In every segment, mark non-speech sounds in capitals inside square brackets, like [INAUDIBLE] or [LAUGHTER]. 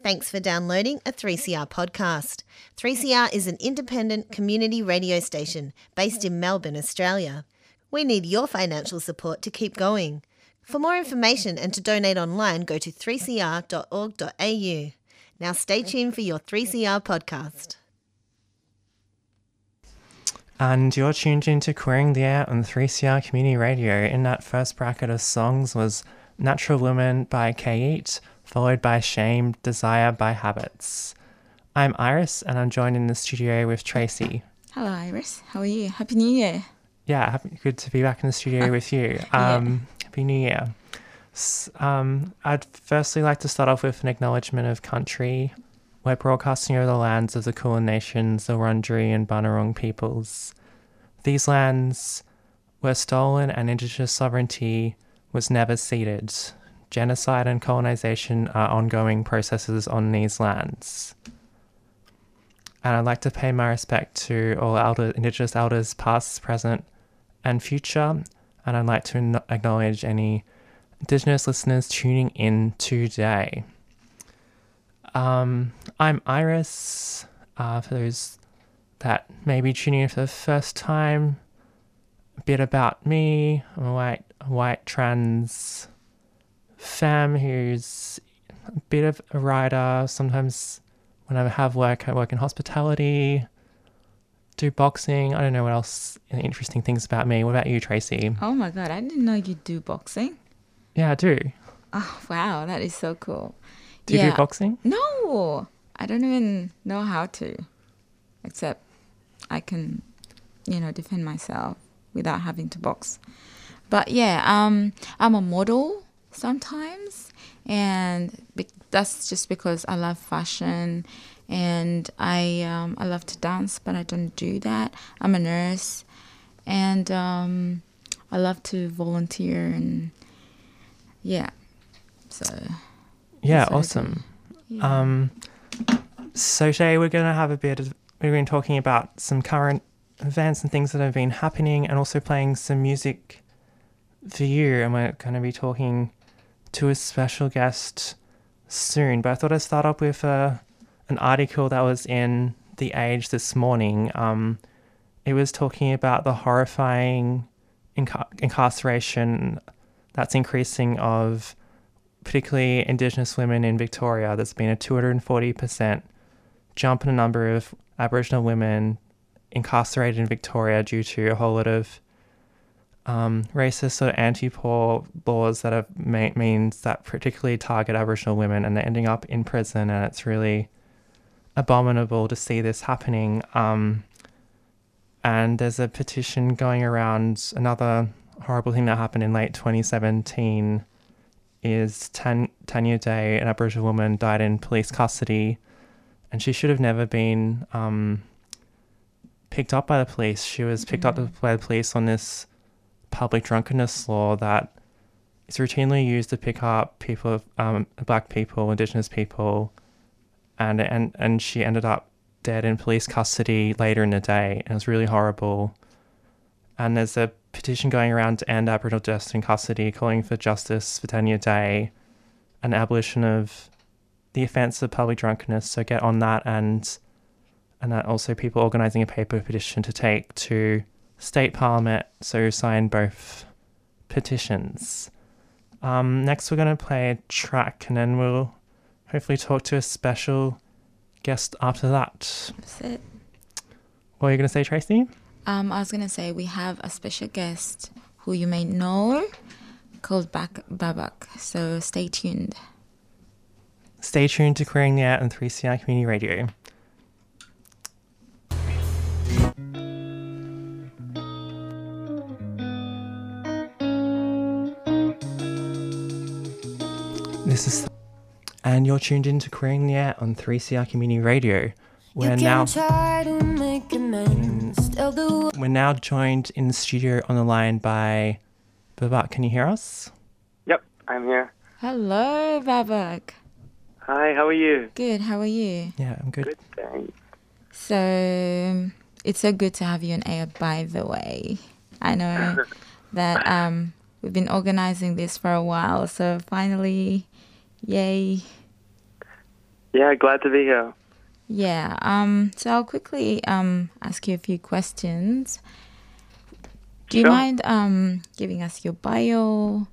Thanks for downloading a 3CR podcast. 3CR is an independent community radio station based in Melbourne, Australia. We need your financial support to keep going. For more information and to donate online, go to 3cr.org.au. Now stay tuned for your 3CR podcast. And you're tuned into Queering the Air on 3CR Community Radio. In that first bracket of songs was Natural Woman by K-Eat, followed by Shame, Desire by Habits. I'm Iris, and I'm joined in the studio with Tracy. Hello, Iris. How are you? Happy New Year. Yeah, happy, good to be back in the studio with you. Um, Happy New Year. Um, I'd firstly like to start off with an acknowledgement of country. We're broadcasting over the lands of the Kulin Nations, the Wurundjeri and Bunurong peoples. These lands were stolen and Indigenous sovereignty was never ceded. Genocide and colonization are ongoing processes on these lands. And I'd like to pay my respect to all elder, Indigenous elders, past, present, and future. And I'd like to acknowledge any Indigenous listeners tuning in today. Um, I'm Iris. Uh, for those that may be tuning in for the first time, a bit about me. I'm a white, white trans femme who's a bit of a writer. Sometimes when I have work, I work in hospitality, do boxing. I don't know what else interesting things about me. What about you, Tracy? Oh my god, I didn't know you do boxing. Yeah, I do. Oh wow, that is so cool. Do you Yeah. do boxing? No, I don't even know how to, except I can, you know, defend myself without having to box. But yeah, um, I'm a model sometimes, and be- that's just because I love fashion, and I um, I love to dance, but I don't do that. I'm a nurse, and um, I love to volunteer, and yeah, so Yeah, That's what I do. awesome. yeah. Um, so today we're going to have a bit of, we've been talking about some current events and things that have been happening and also playing some music for you. And we're going to be talking to a special guest soon. But I thought I'd start up with uh, an article that was in The Age this morning. Um, it was talking about the horrifying inca- incarceration that's increasing of particularly Indigenous women in Victoria. There's been a 240% jump in the number of Aboriginal women incarcerated in Victoria due to a whole lot of um, racist or anti-poor laws that have ma- means that particularly target Aboriginal women, and they're ending up in prison, and it's really abominable to see this happening. Um, and there's a petition going around. Another horrible thing that happened in late 2017 is Tan- Tanya Day, an Aboriginal woman, died in police custody, and she should have never been um, picked up by the police. She was picked up by the police on this public drunkenness law that is routinely used to pick up people, um, black people, Indigenous people, and and and she ended up dead in police custody later in the day, and it was really horrible. And there's a petition going around to end Aboriginal deaths in custody, calling for justice for Tanya Day, and abolition of the offence of public drunkenness. So get on that, and and also people organising a paper petition to take to state parliament. So sign both petitions. Um, next, we're going to play a track, and then we'll hopefully talk to a special guest after that. that's it. What are you going to say, Tracy? Um, I was gonna say we have a special guest who you may know called Bak Babak. So stay tuned. Stay tuned to Queering the Air on 3CR Community Radio. This is, and you're tuned in to Queering the Air on 3CR Community Radio. We're now we're now joined in the studio on the line by Babak. Can you hear us? Yep, I'm here. Hello, Babak. Hi, how are you? Good. How are you? Yeah, I'm good. Good, thanks. So it's so good to have you on air. By the way, I know [LAUGHS] that um we've been organizing this for a while. So finally, yay! Yeah, glad to be here. Yeah. Um. So I'll quickly um ask you a few questions. Do you Sure. mind um giving us your bio?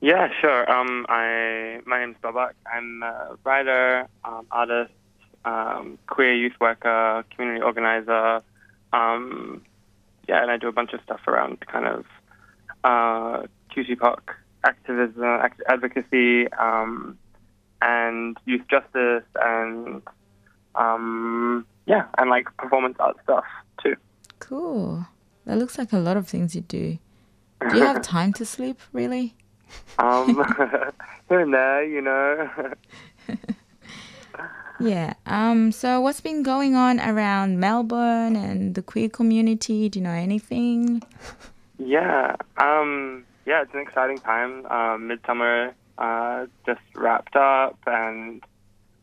Yeah, sure. Um, I my name's Babak. I'm a writer, um, artist, um, queer youth worker, community organizer. Um, yeah, and I do a bunch of stuff around kind of uh, QC activism, act- advocacy, um, and youth justice, and um, yeah, and like performance art stuff too. Cool. That looks like a lot of things you do. Do you have [LAUGHS] time to sleep? Really? Um, [LAUGHS] [LAUGHS] here and there, you know. Yeah. Um. So what's been going on around Melbourne and the queer community? Do you know anything? Yeah, um, yeah, it's an exciting time. Um, Midsummer uh, just wrapped up, and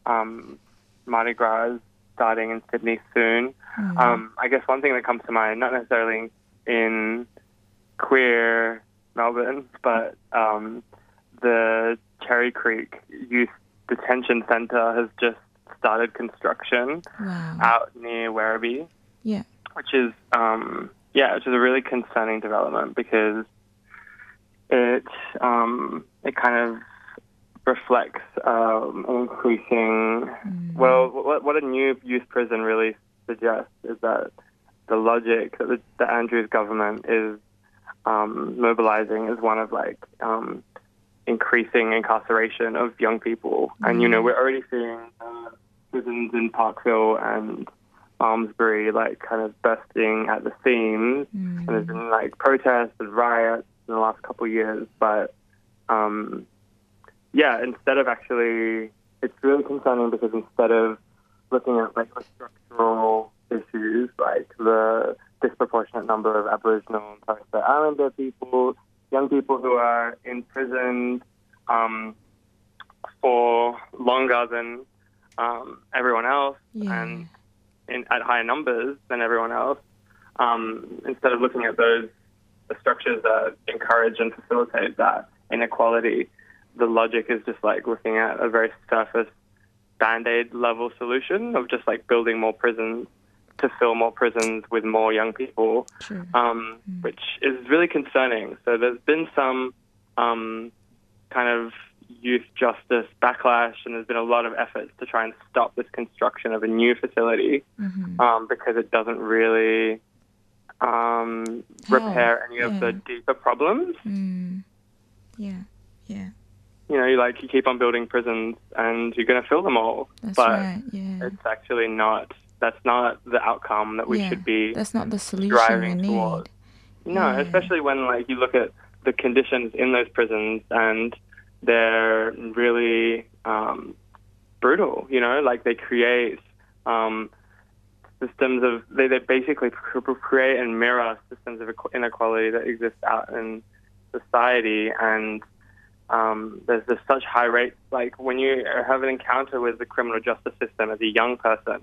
um, Mardi Gras is starting in Sydney soon. Um, I guess one thing that comes to mind, not necessarily in queer Melbourne, but um, the Cherry Creek Youth Detention Centre has just started construction Wow. out near Werribee Yeah. which is um, yeah, which is a really concerning development because it um, it kind of reflects um, an increasing. Well, what, what a new youth prison really suggests is that the logic that the, the Andrews government is um, mobilizing is one of like um, increasing incarceration of young people, and you know we're already seeing uh, prisons in Parkville and Malmesbury like kind of bursting at the seams, and there's been like protests and riots in the last couple of years. But um, yeah, instead of actually, it's really concerning because instead of looking at like the structural issues, like the disproportionate number of Aboriginal and Torres Strait Islander people, young people who are imprisoned um, for longer than um, everyone else, Yeah. and in, at higher numbers than everyone else. Um, instead of looking at those the structures that encourage and facilitate that inequality, the logic is just like looking at a very surface band-aid level solution of just like building more prisons to fill more prisons with more young people, um, which is really concerning. So there's been some um, kind of youth justice backlash, and there's been a lot of efforts to try and stop this construction of a new facility Mm-hmm. um, because it doesn't really um, repair any of the deeper problems. Mm. Yeah. Yeah. You know, like you keep on building prisons, and you're going to fill them all, That's but right. Yeah. it's actually not. That's not the outcome that we yeah. should be That's not the solution driving we need. towards. No, Yeah. especially when like you look at the conditions in those prisons and they're really um, brutal. You know, like they create um, systems of they, they basically cr- cr- create and mirror systems of inequality that exist out in society and. Um, there's just such high rates. Like when you have an encounter with the criminal justice system as a young person,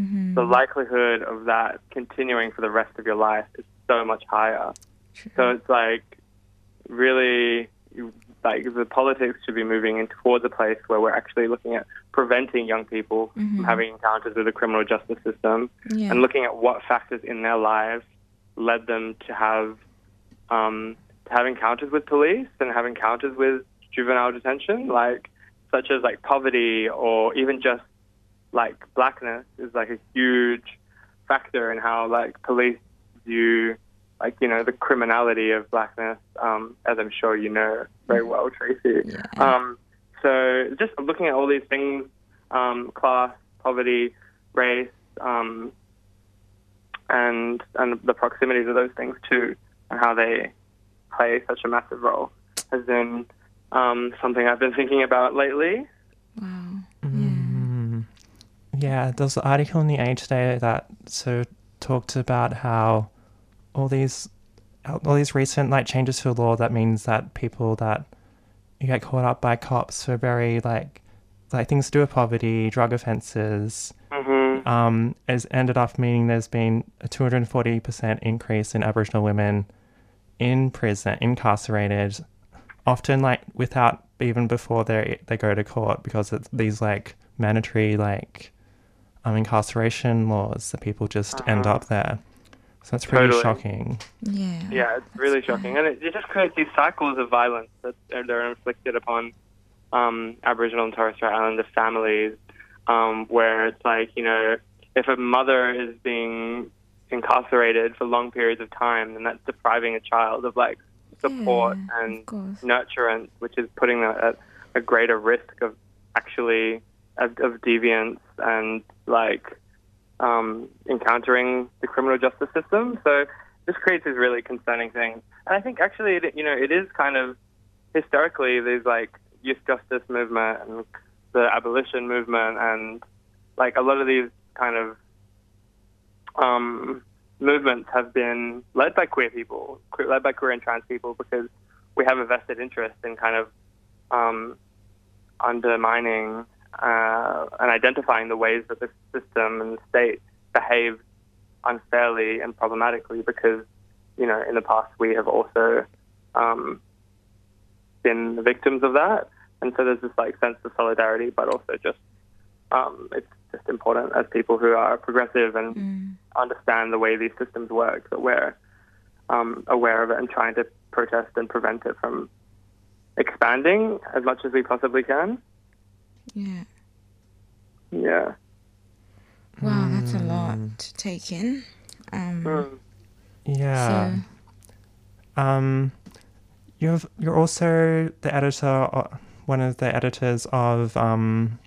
Mm-hmm. the likelihood of that continuing for the rest of your life is so much higher. True. So it's like really you- like the politics should be moving in towards a place where we're actually looking at preventing young people from having encounters with the criminal justice system yeah. and looking at what factors in their lives led them to have um, to have encounters with police and have encounters with juvenile detention, like such as like poverty or even just like blackness is like a huge factor in how like police view like you know the criminality of blackness, um, as I'm sure you know very well, Tracy. Yeah. Um, so just looking at all these things, um, class, poverty, race, um, and and the proximities of those things too, and how they play such a massive role, has been um, something I've been thinking about lately. wow. Mm. Yeah, there was an article in the Age today that sort of talked about how all these all these recent like changes to the law that means that people that you get caught up by cops for very like like things to do with poverty, drug offences, hmm um, has ended up meaning there's been a 240% increase in Aboriginal women in prison, incarcerated, often like without even before they they go to court because it's these like mandatory like um, incarceration laws that people just end Uh-huh. up there. So that's pretty Totally. shocking. Yeah. Yeah, it's really shocking, and it, it just creates these cycles of violence that are, that are inflicted upon um, Aboriginal and Torres Strait Islander families, um, where it's like you know, if a mother is being incarcerated for long periods of time, then that's depriving a child of like support Yeah, and of course. nurturance, which is putting them at a greater risk of actually of, of deviance and like um, encountering the criminal justice system. So this creates these really concerning things. And I think actually, it, you know, it is kind of historically there's like youth justice movement and the abolition movement and like a lot of these kind of um, movements have been led by queer people, led by queer and trans people, because we have a vested interest in kind of um, undermining uh, and identifying the ways that the system and the state behave unfairly and problematically because, you know, in the past we have also um, been the victims of that. And so there's this like sense of solidarity, but also just um, it's just important as people who are progressive and Mm. understand the way these systems work that we're um, aware of it and trying to protest and prevent it from expanding as much as we possibly can. Yeah. Yeah. Wow, that's a lot to take in. Um, Mm. Yeah. So, Um, you've you're also the editor, o- one of the editors of um,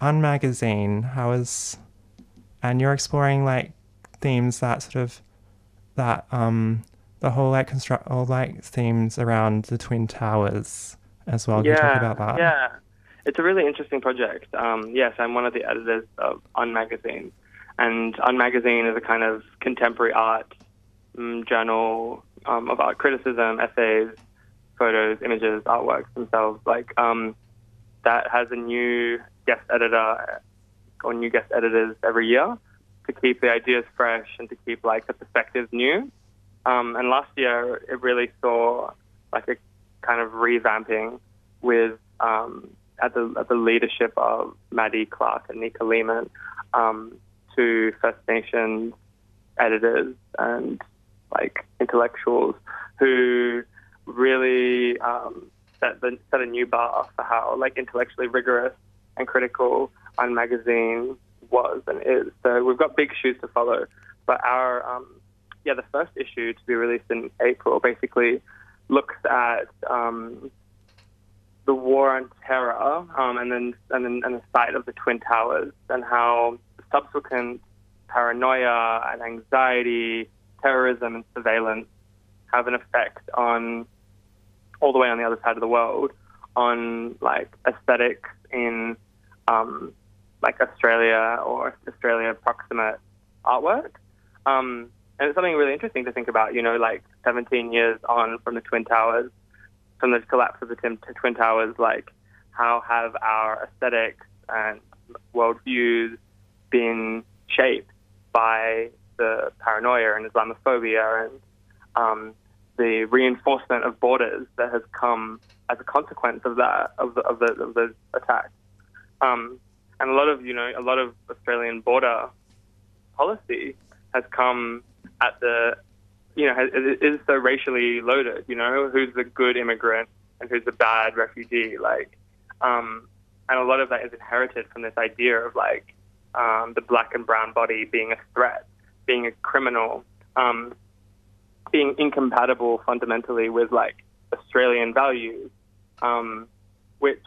Un magazine. How is, and you're exploring like themes that sort of that um the whole like construct all like themes around the twin towers as well. Can you talk about that? Yeah. It's a really interesting project. Um, yes, I'm one of the editors of Un Magazine. And Un Magazine is a kind of contemporary art um, journal um, of art criticism, essays, photos, images, artworks themselves. Like um, that has a new guest editor or new guest editors every year to keep the ideas fresh and to keep like the perspectives new. Um, and last year it really saw like a kind of revamping with um, at the at the leadership of Maddee Clark and Neika Lehman, um, two First Nations editors and like intellectuals who really um, set the, set a new bar for how like intellectually rigorous and critical Un magazine was and is. So we've got big shoes to follow. But our um, yeah, the first issue to be released in April basically looks at um, the war on terror um, and then and then and the site of the twin towers and how subsequent paranoia and anxiety, terrorism and surveillance have an effect on all the way on the other side of the world on like aesthetics in um, like Australia or Australia proximate artwork. Um, and it's something really interesting to think about, you know, like 17 years on from the Twin Towers, from the collapse of the Twin Towers, like how have our aesthetics and worldviews been shaped by the paranoia and Islamophobia and um, the reinforcement of borders that has come as a consequence of that of the of the of those attacks. Um, and a lot of you know a lot of Australian border policy has come at the you know has, is so racially loaded. You know who's the good immigrant and who's the bad refugee. Like, um, and a lot of that is inherited from this idea of like um, the black and brown body being a threat, being a criminal, um, being incompatible fundamentally with like Australian values, um, which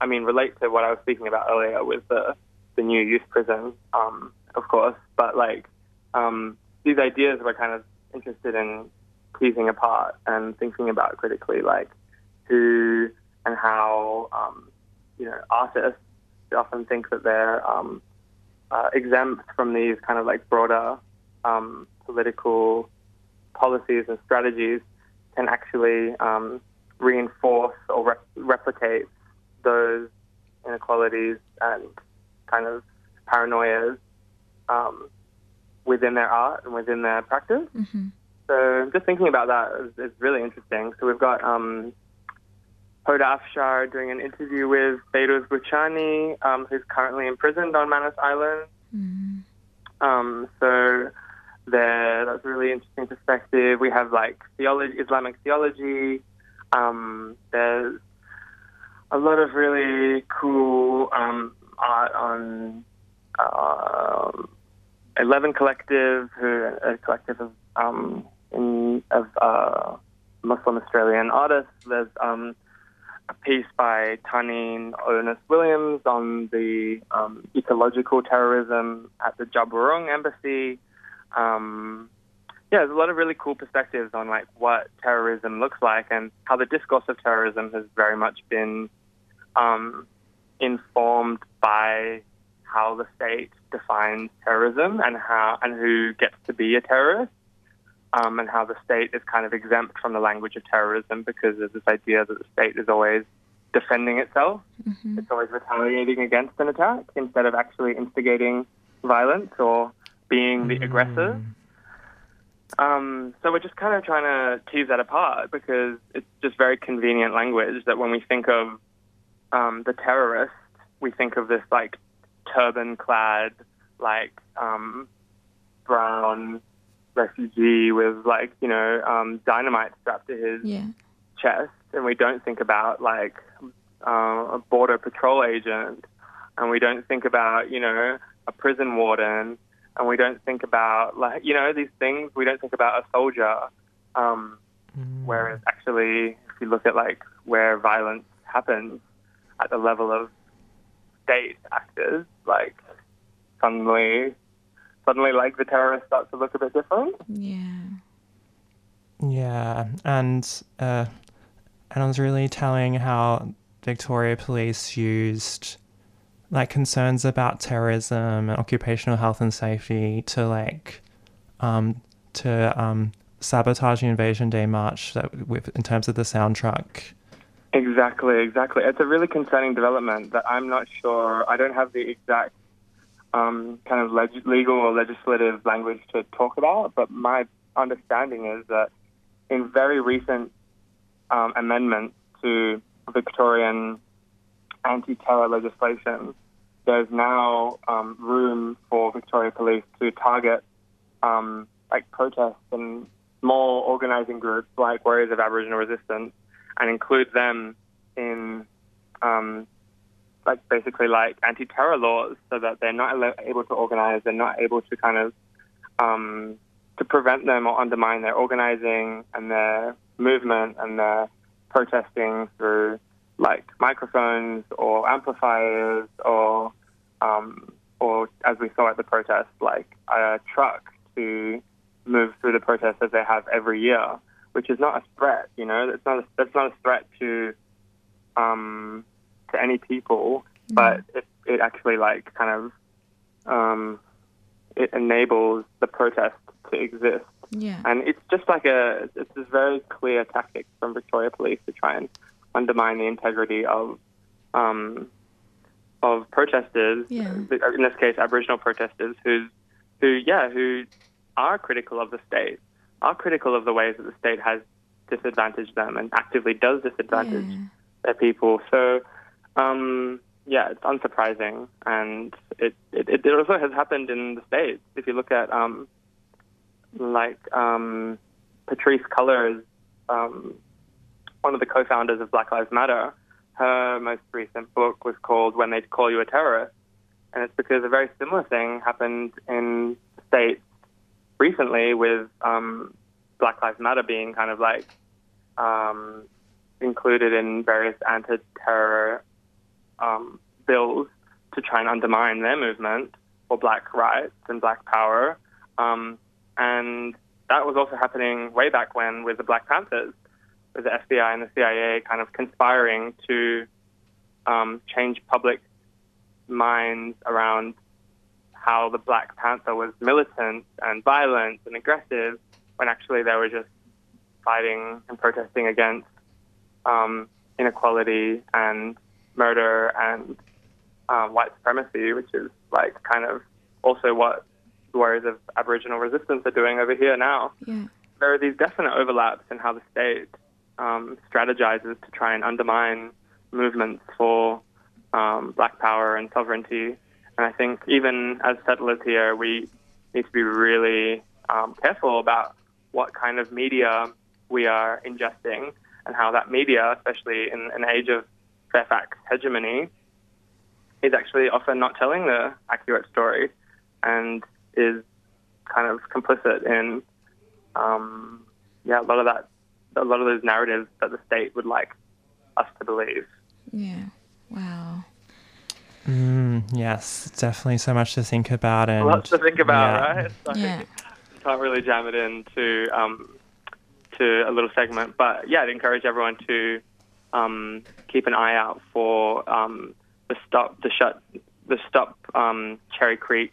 I mean relate to what I was speaking about earlier with the the new youth prison, um, of course. But like um, these ideas we're kind of interested in teasing apart and thinking about critically, like who and how um, you know artists often think that they're um, uh, exempt from these kind of like broader um, political policies and strategies can actually um, reinforce or rep- replicate those inequalities and kind of paranoias um, within their art and within their practice. hmm So just thinking about that is, is really interesting. So we've got um, Hoda Afshar doing an interview with Behrouz Boochani, um, who's currently imprisoned on Manus Island. Um, so there, that's a really interesting perspective. We have like theology, Islamic theology. Um, there's a lot of really cool um, art on um, Eleven Collective, who a collective of um, in, of uh, Muslim Australian artists. There's um, a piece by Taneen Ernest Williams on the um, ecological terrorism at the Djab Wurrung embassy. Um, yeah, there's a lot of really cool perspectives on like what terrorism looks like and how the discourse of terrorism has very much been um, informed by how the state defines terrorism and how and who gets to be a terrorist, um, and how the state is kind of exempt from the language of terrorism because there's this idea that the state is always defending itself. It's always retaliating against an attack instead of actually instigating violence or being the aggressor. Um, so we're just kind of trying to tease that apart because it's just very convenient language that when we think of um, the terrorist, we think of this like turban-clad, like um, brown refugee with like you know um, dynamite strapped to his Yeah. chest, and we don't think about like uh, a border patrol agent, and we don't think about you know a prison warden, and we don't think about like you know these things. We don't think about a soldier. Um, Whereas actually, if you look at like where violence happens at the level of state actors, like suddenly, suddenly like the terrorists start to look a bit different. Yeah. Yeah, and uh, and I was really telling how Victoria Police used like concerns about terrorism and occupational health and safety to like um to um sabotage the Invasion Day march that with in terms of the soundtrack. Exactly, exactly. It's a really concerning development that I'm not sure. I don't have the exact um, kind of leg- legal or legislative language to talk about, but my understanding is that in very recent um, amendments to Victorian anti-terror legislation, there's now um, room for Victoria Police to target um, like protests and small organising groups like Warriors of Aboriginal Resistance and include them in um, like basically like anti-terror laws so that they're not able to organize, they're not able to kind of um, to prevent them or undermine their organizing and their movement and their protesting through like microphones or amplifiers or um, or as we saw at the protest, like a truck to move through the protest as they have every year, which is not a threat. You know, it's not a, that's not a threat to um, to any people, but it it actually like kind of um, it enables the protest to exist. Yeah. And it's just like a it's this very clear tactic from Victoria Police to try and undermine the integrity of um, of protesters. Yeah. In this case, Aboriginal protesters who who yeah who are critical of the state, are critical of the ways that the state has disadvantaged them and actively does disadvantage Yeah. their people. So um, yeah, it's unsurprising, and it, it it also has happened in the states. If you look at um, like um, Patrisse Cullors, um, one of the co-founders of Black Lives Matter, her most recent book was called "When They Call You a Terrorist," and it's because a very similar thing happened in the states recently with um, Black Lives Matter being kind of like um, included in various anti-terror um, bills to try and undermine their movement for black rights and black power. Um, and that was also happening way back when with the Black Panthers, with the FBI and the CIA kind of conspiring to um, change public minds around how the Black Panther was militant and violent and aggressive, when actually they were just fighting and protesting against um, inequality and murder and um, white supremacy, which is like kind of also what the warriors of Aboriginal resistance are doing over here now. Yeah. There are these definite overlaps in how the state um, strategizes to try and undermine movements for um, black power and sovereignty. And I think even as settlers here, we need to be really um, careful about what kind of media we are ingesting and how that media, especially in an age of Fairfax hegemony, is actually often not telling the accurate story and is kind of complicit in, um, yeah, a lot of that, a lot of those narratives that the state would like us to believe. Yeah. Wow. Mm, yes, definitely so much to think about and Lots to think about, yeah. right? [LAUGHS] So Yeah. can't really jam it into um, to a little segment, but yeah, I'd encourage everyone to um, keep an eye out for um, the stop, the shut, the stop um, Cherry Creek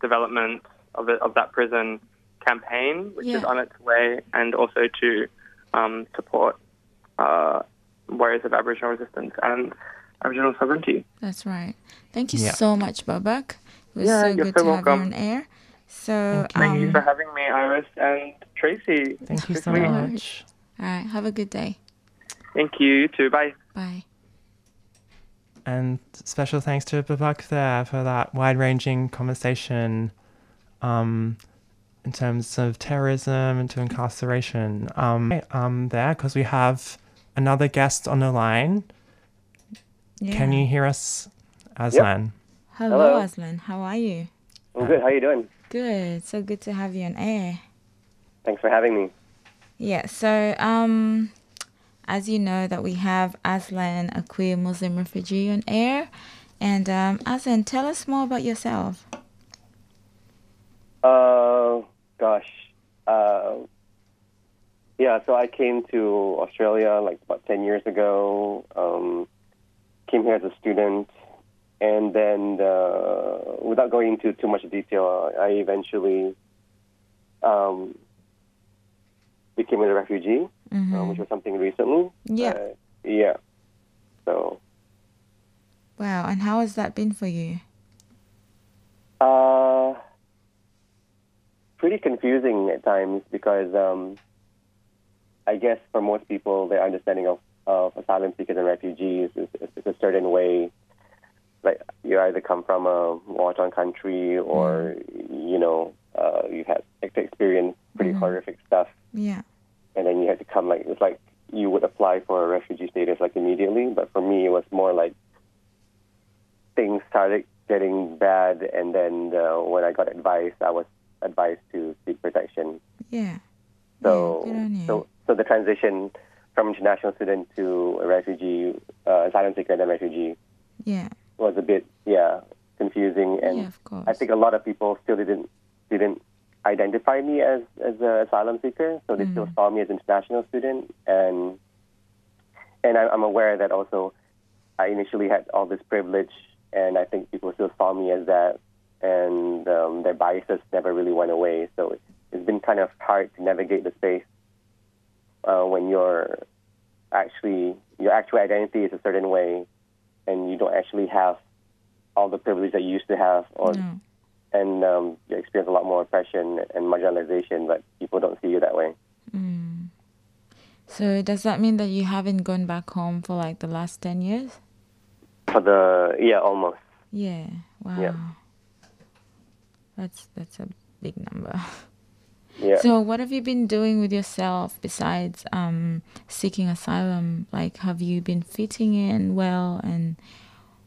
development of it, of that prison campaign, which is on its way, and also to um, support uh, warriors of Aboriginal resistance and Aboriginal sovereignty. That's right. Thank you Yeah. so much, Babak. It was Yeah, so you're good so to have welcome. you on air. So, Thank you um, for having me, Iris and Tracy. Thank you so to meet much. all right, have a good day. Thank you too. Bye. Bye. And special thanks to Babak there for that wide ranging conversation um, in terms of terrorism and to incarceration. Um, um, there, because we have another guest on the line. Yeah. Can you hear us, Aslan? Hello, Hello. Aslan. How are you? I'm good. How are you doing? Good. So good to have you on air. Thanks for having me. Yeah. So, um, as you know, that we have Aslan, a queer Muslim refugee, on air, and um, Aslan, tell us more about yourself. Uh, gosh. Uh, yeah, so I came to Australia like about 10 years ago. Um, came here as a student. And then, uh, without going into too much detail, I eventually um, became a refugee, uh, which was something recently. Yeah. Uh, yeah. So, Wow. And how has that been for you? Uh, pretty confusing at times because um, I guess for most people, their understanding of, of asylum seekers and refugees is, is, is a certain way. Like you either come from a war-torn country, or you know, uh, you had to experience pretty horrific stuff, Yeah. and then you had to come like it's like you would apply for a refugee status like immediately. But for me, it was more like things started getting bad, and then uh, when I got advice, I was advised to seek protection. Yeah. So, Yeah, good on you. so, so the transition from international student to a refugee, uh, asylum seeker, and then refugee Yeah. was a bit, yeah, confusing, and yeah. Of course. I think a lot of people still didn't didn't identify me as as an asylum seeker, so they Mm. still saw me as an international student, and and I, I'm aware that also I initially had all this privilege, and I think people still saw me as that, and um, their biases never really went away. So it's been kind of hard to navigate the space uh, when you're actually your actual identity is a certain way, and you don't actually have all the privilege that you used to have, or No. and um, you experience a lot more oppression and marginalization, but people don't see you that way. Mm. So does that mean that you haven't gone back home for like the last ten years? For the yeah, almost. Yeah. Wow. Yeah. That's that's a big number. [LAUGHS] Yeah. So what have you been doing with yourself besides um, seeking asylum? Like, have you been fitting in well, and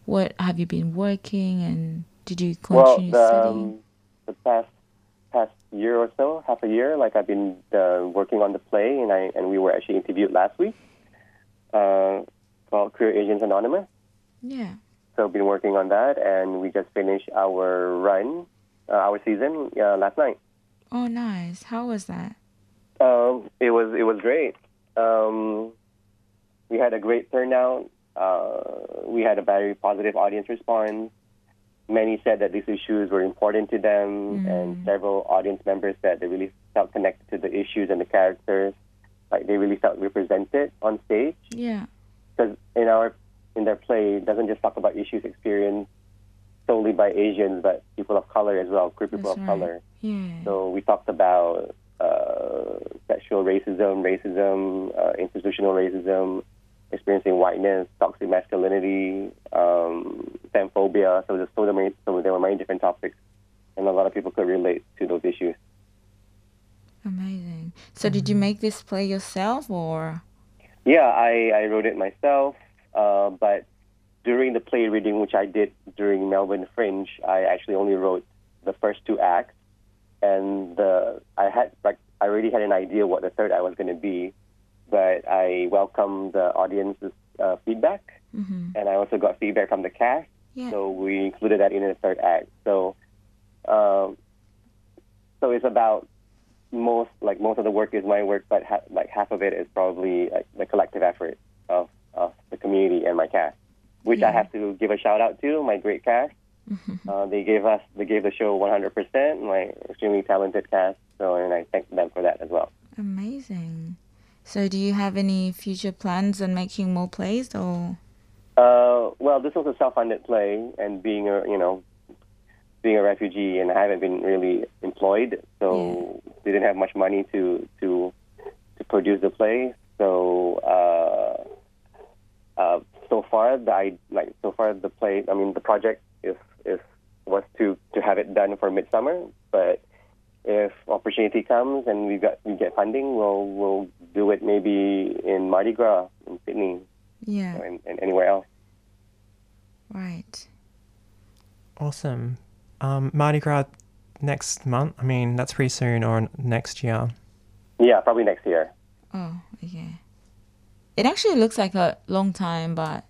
what have you been working, and did you well, continue the, studying? um, the past past year or so, half a year, like I've been uh, working on the play, and I and we were actually interviewed last week, uh, called Queer Asians Anonymous. Yeah. So been working on that, and we just finished our run, uh, our season uh, last night. Oh, nice. How was that? Um, it was it was great. Um, we had a great turnout. Uh, we had a very positive audience response. Many said that these issues were important to them, and several audience members said they really felt connected to the issues and the characters. Like they really felt represented on stage. Yeah. Because in our in their play, it doesn't just talk about issues experienced solely by Asians, but people of color as well, queer people That's of right. color. Yeah. So we talked about uh, sexual racism, racism, uh, institutional racism, experiencing whiteness, toxic masculinity, um, femphobia. So, there's so, many, so there were many different topics, and a lot of people could relate to those issues. Amazing. So, did you make this play yourself, or? Yeah, I, I wrote it myself, uh, but during the play reading, which I did during Melbourne Fringe, I actually only wrote the first two acts, and the I had like I already had an idea what the third act was going to be, but I welcomed the audience's uh, feedback, Mm-hmm. and I also got feedback from the cast, Yeah. so we included that in the third act. So, um, so it's about most like most of the work is my work, but ha- like half of it is probably like, the collective effort of of the community and my cast, which I have to give a shout out to my great cast. Uh, they gave us they gave the show 100%. My extremely talented cast, so and I thank them for that as well. Amazing. So, do you have any future plans on making more plays, or? Uh, well, this was a self-funded play, and being a you know being a refugee, and I haven't been really employed, so we didn't have much money to to to produce the play. So uh, uh, so far, the I like so far the play. I mean, the project is was to to have it done for midsummer, but if opportunity comes and we got we get funding, we'll we'll do it maybe in Mardi Gras in Sydney Yeah. or in, in anywhere else. Right. Awesome. Um, Mardi Gras next month. I mean, that's pretty soon, or next year. Yeah, probably next year. Oh, okay. It actually looks like a long time, but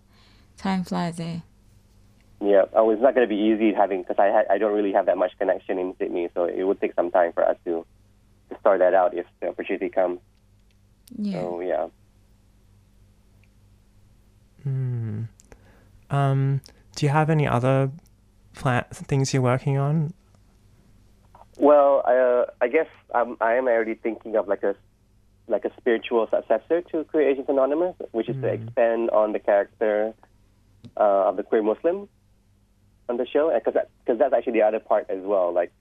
time flies, eh? Yeah, oh, it's not going to be easy having because I had I don't really have that much connection in Sydney, so it would take some time for us to to start that out if the opportunity comes. Yeah. So yeah, Hmm. Um, do you have any other plan things you're working on? well, uh, I guess um, I am already thinking of like a like a spiritual successor to Queer Asians Anonymous, which is to expand on the character uh, of the queer Muslim on the show, because that, cause that's actually the other part as well. Like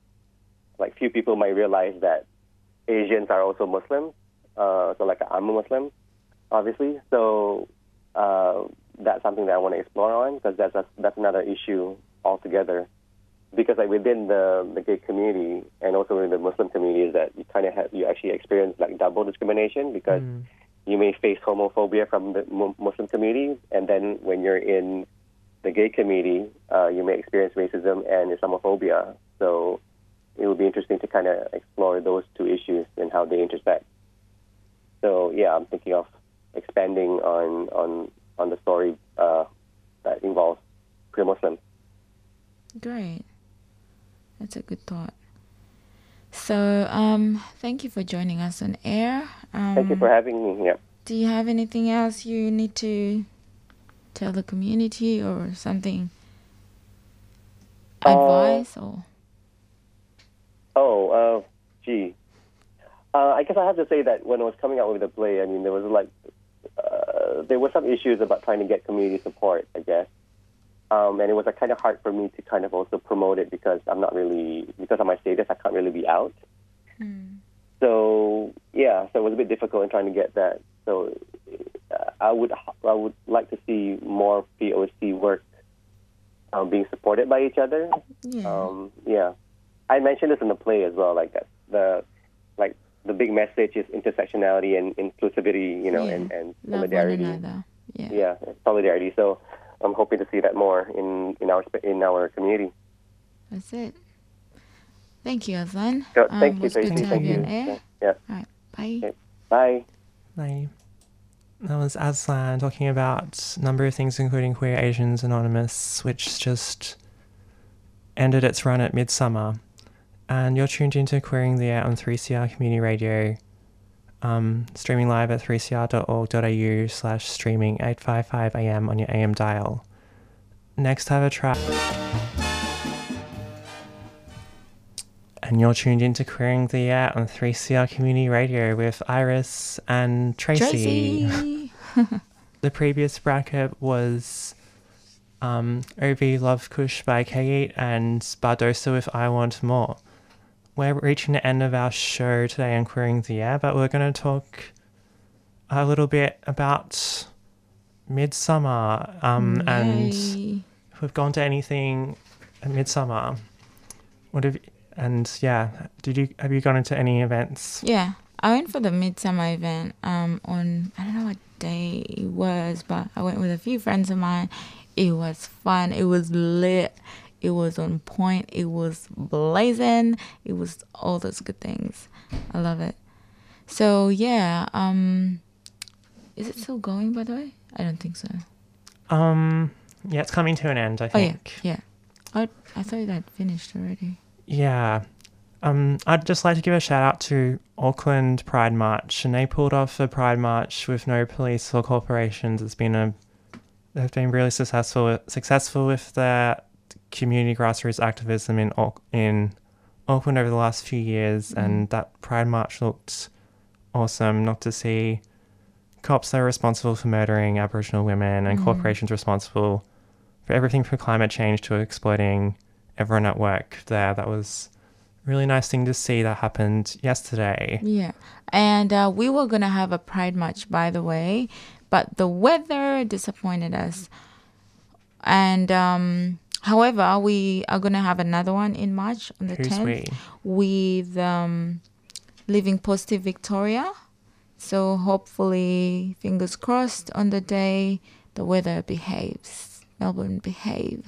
like few people might realize that Asians are also Muslims. Uh, so like I'm a Muslim, obviously. So uh, that's something that I want to explore on because that's a, that's another issue altogether. Because like within the the gay community and also within the Muslim community is that you kind of have you actually experience like double discrimination because you may face homophobia from the Muslim community, and then when you're in the gay community, uh, you may experience racism and Islamophobia. So it would be interesting to kind of explore those two issues and how they intersect. So yeah, I'm thinking of expanding on on on the story uh, that involves queer Muslims. Great. That's a good thought. So, um, thank you for joining us on air. Um, Thank you for having me. Yeah. Do you have anything else you need to tell the community or something? Uh, Advice or Oh, uh, gee. Uh, I guess I have to say that when I was coming out with the play, I mean, there was like, uh, there were some issues about trying to get community support, I guess. Um, and it was uh, kind of hard for me to kind of also promote it because I'm not really, because of my status, I can't really be out. So, yeah, so it was a bit difficult in trying to get that. So I would, I would like to see more POC work um, being supported by each other. yeah, Um, yeah, I mentioned this in the play as well. Like that, the like the big message is intersectionality and inclusivity. You know, Yeah. and, and solidarity. Yeah. Yeah, solidarity. So I'm hoping to see that more in in our in our community. That's it. Thank you, Aslan. So, um, thank it you, was Tracy. Thank you on you. air. Yeah. All right. Bye. Okay. Bye. Like, that was Aslan talking about a number of things, including Queer Asians Anonymous, which just ended its run at Midsummer. And you're tuned into Queering the Air on 3CR Community Radio, um, streaming live at 3cr.org.au slash streaming 855 AM on your AM dial. Next, have a track. And you're tuned into Queering the Air on 3CR Community Radio with Iris and Tracy. Tracy. [LAUGHS] The previous bracket was um, OB Love Kush by K8 and Bardosa with I Want More. we're reaching the end of our show today on Queering the Air, but we're going to talk a little bit about Midsummer. Um, and if we've gone to anything at Midsummer, what have and yeah, did you have you gone into any events? Yeah, I went for the midsummer event um, on I don't know what day it was, but I went with a few friends of mine. It was fun. It was lit. It was on point. It was blazing. It was all those good things. I love it. So yeah, um, is it still going? By the way, I don't think so. Um, yeah, it's coming to an end. I think. Oh yeah, yeah. I I thought that finished already. Yeah. Um, I'd just like to give a shout out to Auckland Pride March, and they pulled off a Pride March with no police or corporations. It's been a they've been really successful successful with their community grassroots activism in in Auckland over the last few years, and that Pride March looked awesome. Not to see cops that are responsible for murdering Aboriginal women and corporations responsible for everything from climate change to exploiting everyone at work there. That was really nice thing to see that happened yesterday. Yeah, and uh, we were gonna have a pride march, by the way, but the weather disappointed us. And um, however, we are gonna have another one in March on the Who's tenth we? with um, Living Positive Victoria. So hopefully, fingers crossed, on the day the weather behaves, Melbourne behave.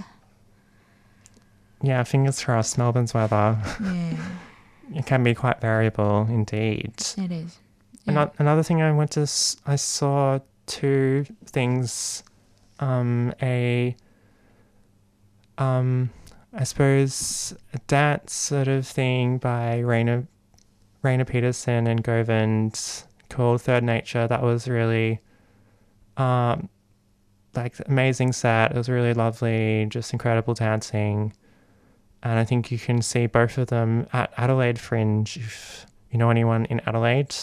Yeah, fingers crossed. Melbourne's weather Yeah, it can be quite variable indeed. it is. Ano- Another thing I went to, I saw two things. Um, a, um, I suppose a dance sort of thing by Raina, Raina Peterson and Govind called Third Nature. That was really, um, like amazing set. It was really lovely, just incredible dancing. And I think you can see both of them at Adelaide Fringe if you know anyone in Adelaide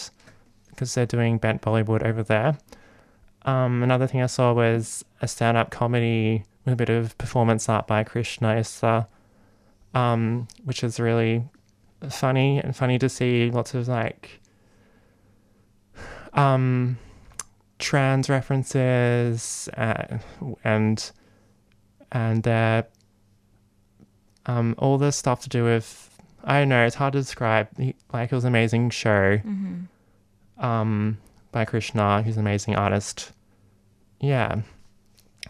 because they're doing bent Bollywood over there. Um, another thing I saw was a stand-up comedy with a bit of performance art by Krishna Istha, um, which is really funny and funny to see lots of like um, trans references uh, and and uh, um, all this stuff to do with I don't know. It's hard to describe. He, like it was an amazing show Mm-hmm. um, by Krishna, who's an amazing artist. Yeah.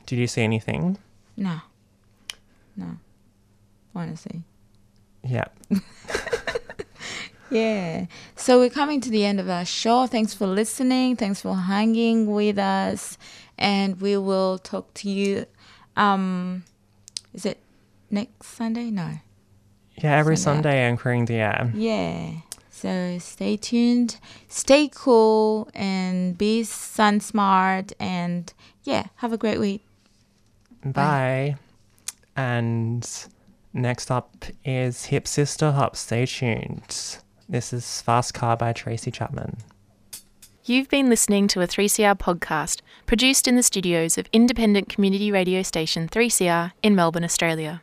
Did you see anything? No, no, honestly. Yeah. [LAUGHS] Yeah. So we're coming to the end of our show. Thanks for listening. Thanks for hanging with us. And we will talk to you. Um, is it next Sunday? No. Yeah, every Sunday. Sunday anchoring the air. Yeah. So stay tuned, stay cool, and be sun smart. And yeah, have a great week. Bye. And next up is Hip Sister Hop. Stay tuned. This is Fast Car by Tracy Chapman. You've been listening to a 3CR podcast produced in the studios of independent community radio station 3CR in Melbourne, Australia.